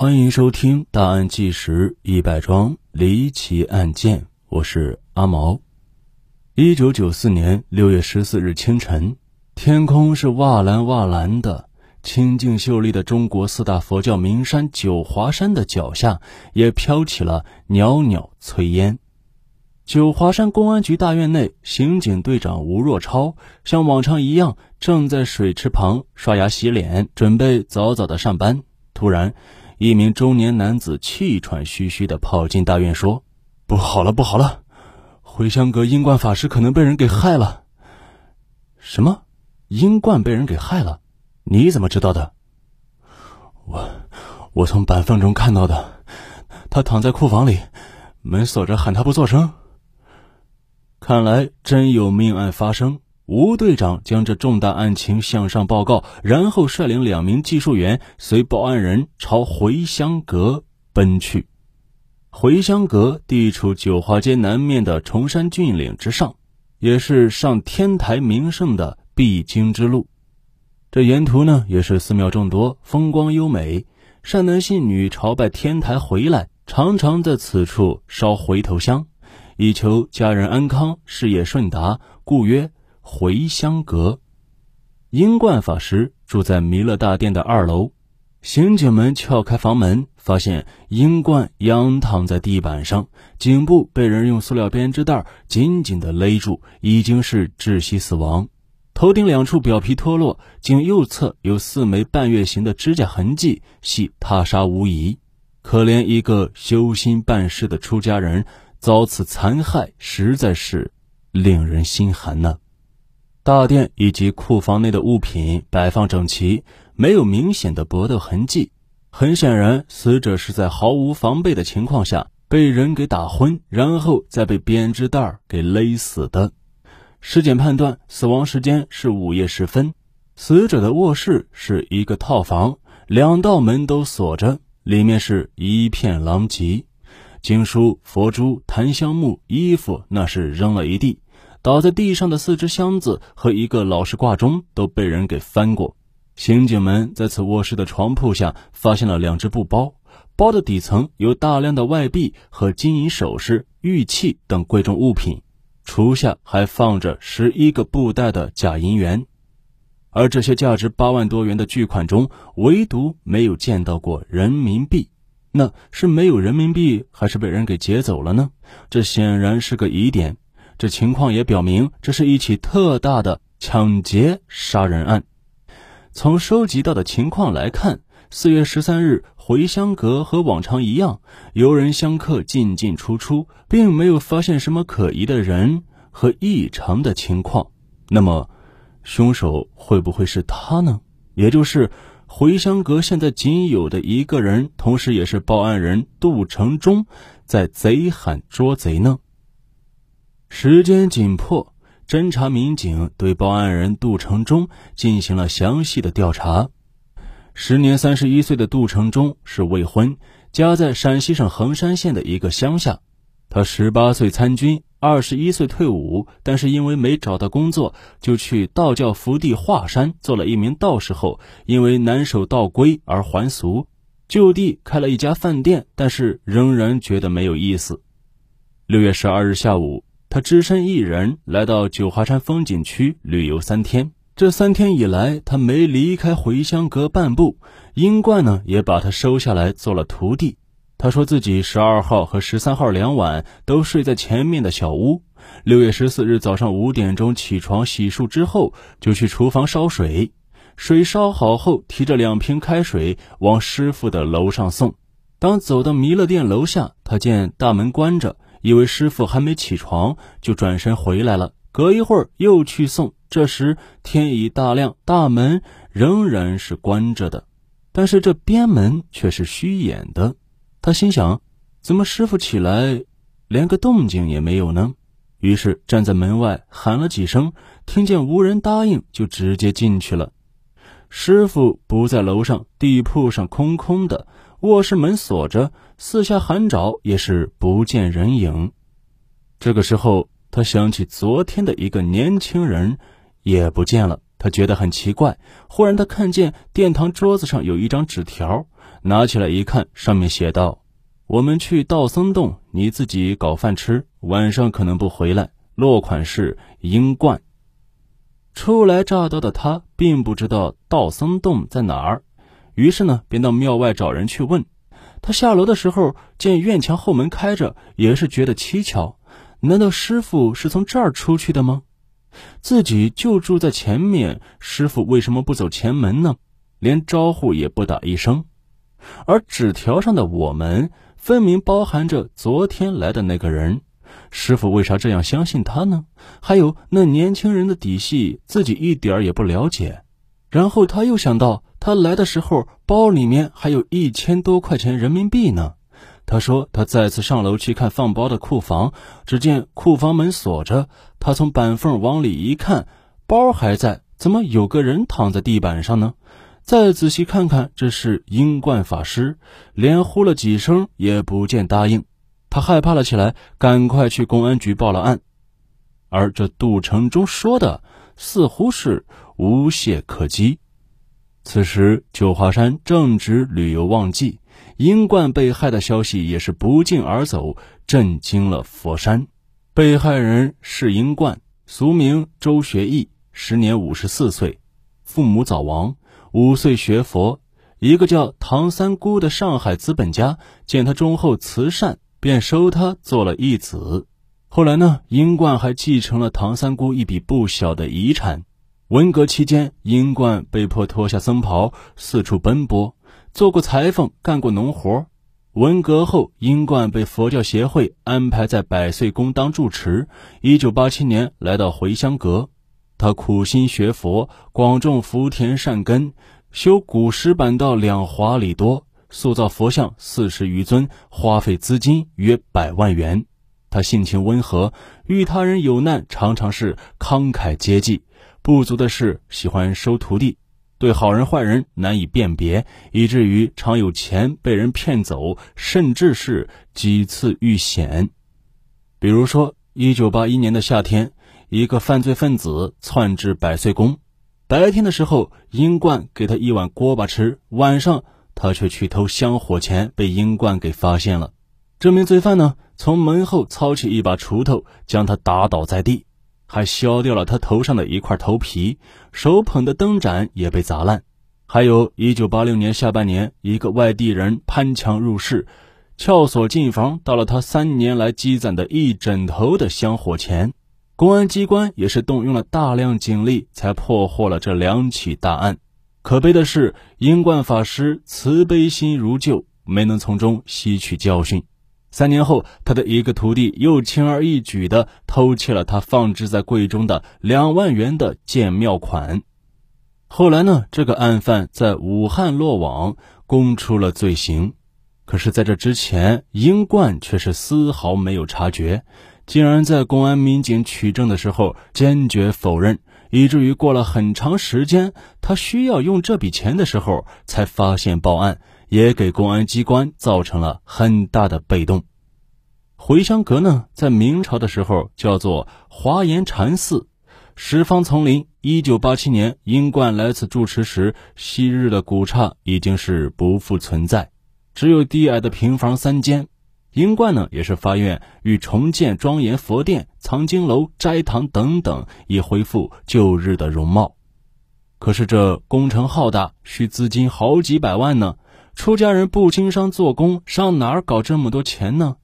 欢迎收听《大案纪实：一百桩离奇案件》，我是阿毛。一九九四年六月十四日清晨，天空是瓦蓝瓦蓝的，清净秀丽的中国四大佛教名山九华山的脚下，也飘起了袅袅炊烟。九华山公安局大院内，刑警队长吴若超像往常一样，正在水池旁刷牙洗脸，准备早早的上班。突然，一名中年男子气喘吁吁地跑进大院，说：“不好了，不好了！回香阁英冠法师可能被人给害了。”“什么？英冠被人给害了？你怎么知道的？”“我，我从板缝中看到的。他躺在库房里，门锁着，喊他不作声。看来真有命案发生。”吴队长将这重大案情向上报告，然后率领两名技术员随报案人朝回香阁奔去。回香阁地处九华街南面的崇山峻岭之上，也是上天台名胜的必经之路。这沿途呢，也是寺庙众多，风光优美。善男信女朝拜天台回来，常常在此处烧回头香，以求家人安康、事业顺达，故曰。回香阁，英冠法师住在弥勒大殿的二楼。刑警们撬开房门，发现英冠仰躺在地板上，颈部被人用塑料编织袋紧紧地勒住，已经是窒息死亡。头顶两处表皮脱落，颈右侧有四枚半月形的指甲痕迹，系他杀无疑。可怜一个修心办事的出家人遭此残害，实在是令人心寒呐。大殿以及库房内的物品摆放整齐，没有明显的搏斗痕迹。很显然，死者是在毫无防备的情况下被人给打昏，然后再被编织袋给勒死的。尸检判断，死亡时间是午夜时分。死者的卧室是一个套房，两道门都锁着，里面是一片狼藉，经书、佛珠、檀香木、衣服那是扔了一地。倒在地上的四只箱子和一个老式挂钟都被人给翻过。刑警们在此卧室的床铺下发现了两只布包，包的底层有大量的外币和金银首饰、玉器等贵重物品，厨下还放着十一个布袋的假银元。而这些价值八万多元的巨款中，唯独没有见到过人民币。那是没有人民币，还是被人给劫走了呢？这显然是个疑点。这情况也表明，这是一起特大的抢劫杀人案。从收集到的情况来看，四月十三日回香阁和往常一样，游人香客进进出出，并没有发现什么可疑的人和异常的情况。那么，凶手会不会是他呢？也就是回香阁现在仅有的一个人，同时也是报案人杜成忠，在贼喊捉贼呢？时间紧迫，侦查民警对报案人杜成忠进行了详细的调查。时年三十一岁的杜成忠是未婚，家在陕西省横山县的一个乡下。他十八岁参军，二十一岁退伍，但是因为没找到工作，就去道教福地华山做了一名道士。后因为难守道规而还俗，就地开了一家饭店，但是仍然觉得没有意思。六月十二日下午。他只身一人来到九华山风景区旅游三天。这三天以来，他没离开回香阁半步。英冠呢，也把他收下来做了徒弟。他说自己十二号和十三号两晚都睡在前面的小屋。六月十四日早上五点钟起床洗漱之后，就去厨房烧水。水烧好后，提着两瓶开水往师傅的楼上送。当走到弥勒殿楼下，他见大门关着。以为师傅还没起床，就转身回来了。隔一会儿又去送，这时天已大亮，大门仍然是关着的，但是这边门却是虚掩的。他心想：怎么师傅起来连个动静也没有呢？于是站在门外喊了几声，听见无人答应，就直接进去了。师傅不在楼上，地铺上空空的。卧室门锁着，四下喊找也是不见人影。这个时候，他想起昨天的一个年轻人也不见了，他觉得很奇怪。忽然，他看见殿堂桌子上有一张纸条，拿起来一看，上面写道：“我们去道僧洞，你自己搞饭吃，晚上可能不回来。”落款是英冠。初来乍到的他并不知道道僧洞在哪儿，于是呢，便到庙外找人去问。他下楼的时候，见院墙后门开着，也是觉得蹊跷。难道师傅是从这儿出去的吗？自己就住在前面，师傅为什么不走前门呢？连招呼也不打一声。而纸条上的“我们”分明包含着昨天来的那个人，师傅为啥这样相信他呢？还有那年轻人的底细，自己一点也不了解。然后他又想到，他来的时候包里面还有一千多块钱人民币呢。他说：“他再次上楼去看放包的库房，只见库房门锁着。他从板缝往里一看，包还在，怎么有个人躺在地板上呢？再仔细看看，这是英冠法师，连呼了几声也不见答应。他害怕了起来，赶快去公安局报了案。而这杜成忠说的，似乎是无懈可击。此时，九华山正值旅游旺季。”英冠被害的消息也是不胫而走，震惊了佛山。被害人是英冠，俗名周学义，时年五十四岁，父母早亡，五岁学佛。一个叫唐三姑的上海资本家见他忠厚慈善，便收他做了义子。后来呢，英冠还继承了唐三姑一笔不小的遗产。文革期间，英冠被迫脱下僧袍，四处奔波。做过裁缝，干过农活。文革后，英冠被佛教协会安排在百岁宫当住持。一九八七年来到回香阁，他苦心学佛，广种福田善根，修古石板道两华里多，塑造佛像四十余尊，花费资金约百万元。他性情温和，遇他人有难，常常是慷慨接济；不足的是，喜欢收徒弟。对好人坏人难以辨别，以至于常有钱被人骗走，甚至是几次遇险。比如说，一九八一年的夏天，一个犯罪分子窜至百岁宫，白天的时候，英冠给他一碗锅巴吃，晚上他却去偷香火钱，被英冠给发现了。这名罪犯呢，从门后操起一把锄头，将他打倒在地。还削掉了他头上的一块头皮，手捧的灯盏也被砸烂。还有一九八六年下半年，一个外地人攀墙入室，撬锁进房，盗了他三年来积攒的一枕头的香火钱。公安机关也是动用了大量警力，才破获了这两起大案。可悲的是，英冠法师慈悲心如旧，没能从中吸取教训。三年后，他的一个徒弟又轻而易举地偷窃了他放置在柜中的两万元的建庙款。后来呢，这个案犯在武汉落网，供出了罪行。可是，在这之前，英冠却是丝毫没有察觉，竟然在公安民警取证的时候坚决否认，以至于过了很长时间，他需要用这笔钱的时候，才发现报案。也给公安机关造成了很大的被动。回香阁呢，在明朝的时候叫做华严禅寺，十方丛林。一九八七年，英冠来此住持时，昔日的古刹已经是不复存在，只有低矮的平房三间。英冠呢，也是发愿欲重建庄严佛殿、藏经楼、斋堂等等，以恢复旧日的容貌。可是这工程浩大，需资金好几百万呢。出家人不经商做工，上哪儿搞这么多钱呢？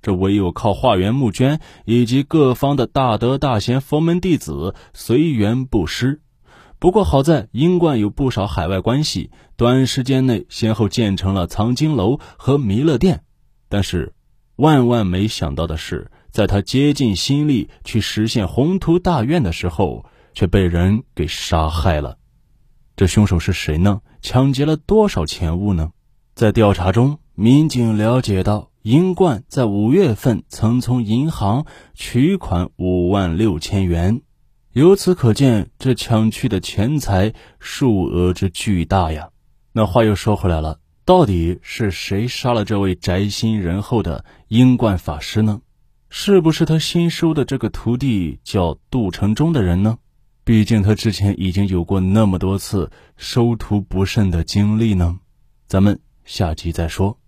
这唯有靠化缘募捐，以及各方的大德大贤佛门弟子随缘布施。不过好在英冠有不少海外关系，短时间内先后建成了藏经楼和弥勒殿。但是，万万没想到的是，在他竭尽心力去实现宏图大愿的时候，却被人给杀害了。这凶手是谁呢？抢劫了多少钱物呢？在调查中，民警了解到，英冠在五月份曾从银行取款五万六千元，由此可见，这抢去的钱财数额之巨大呀。那话又说回来了，到底是谁杀了这位宅心仁厚的英冠法师呢？是不是他新收的这个徒弟叫杜成忠的人呢？毕竟他之前已经有过那么多次收徒不慎的经历呢。咱们。下集再说。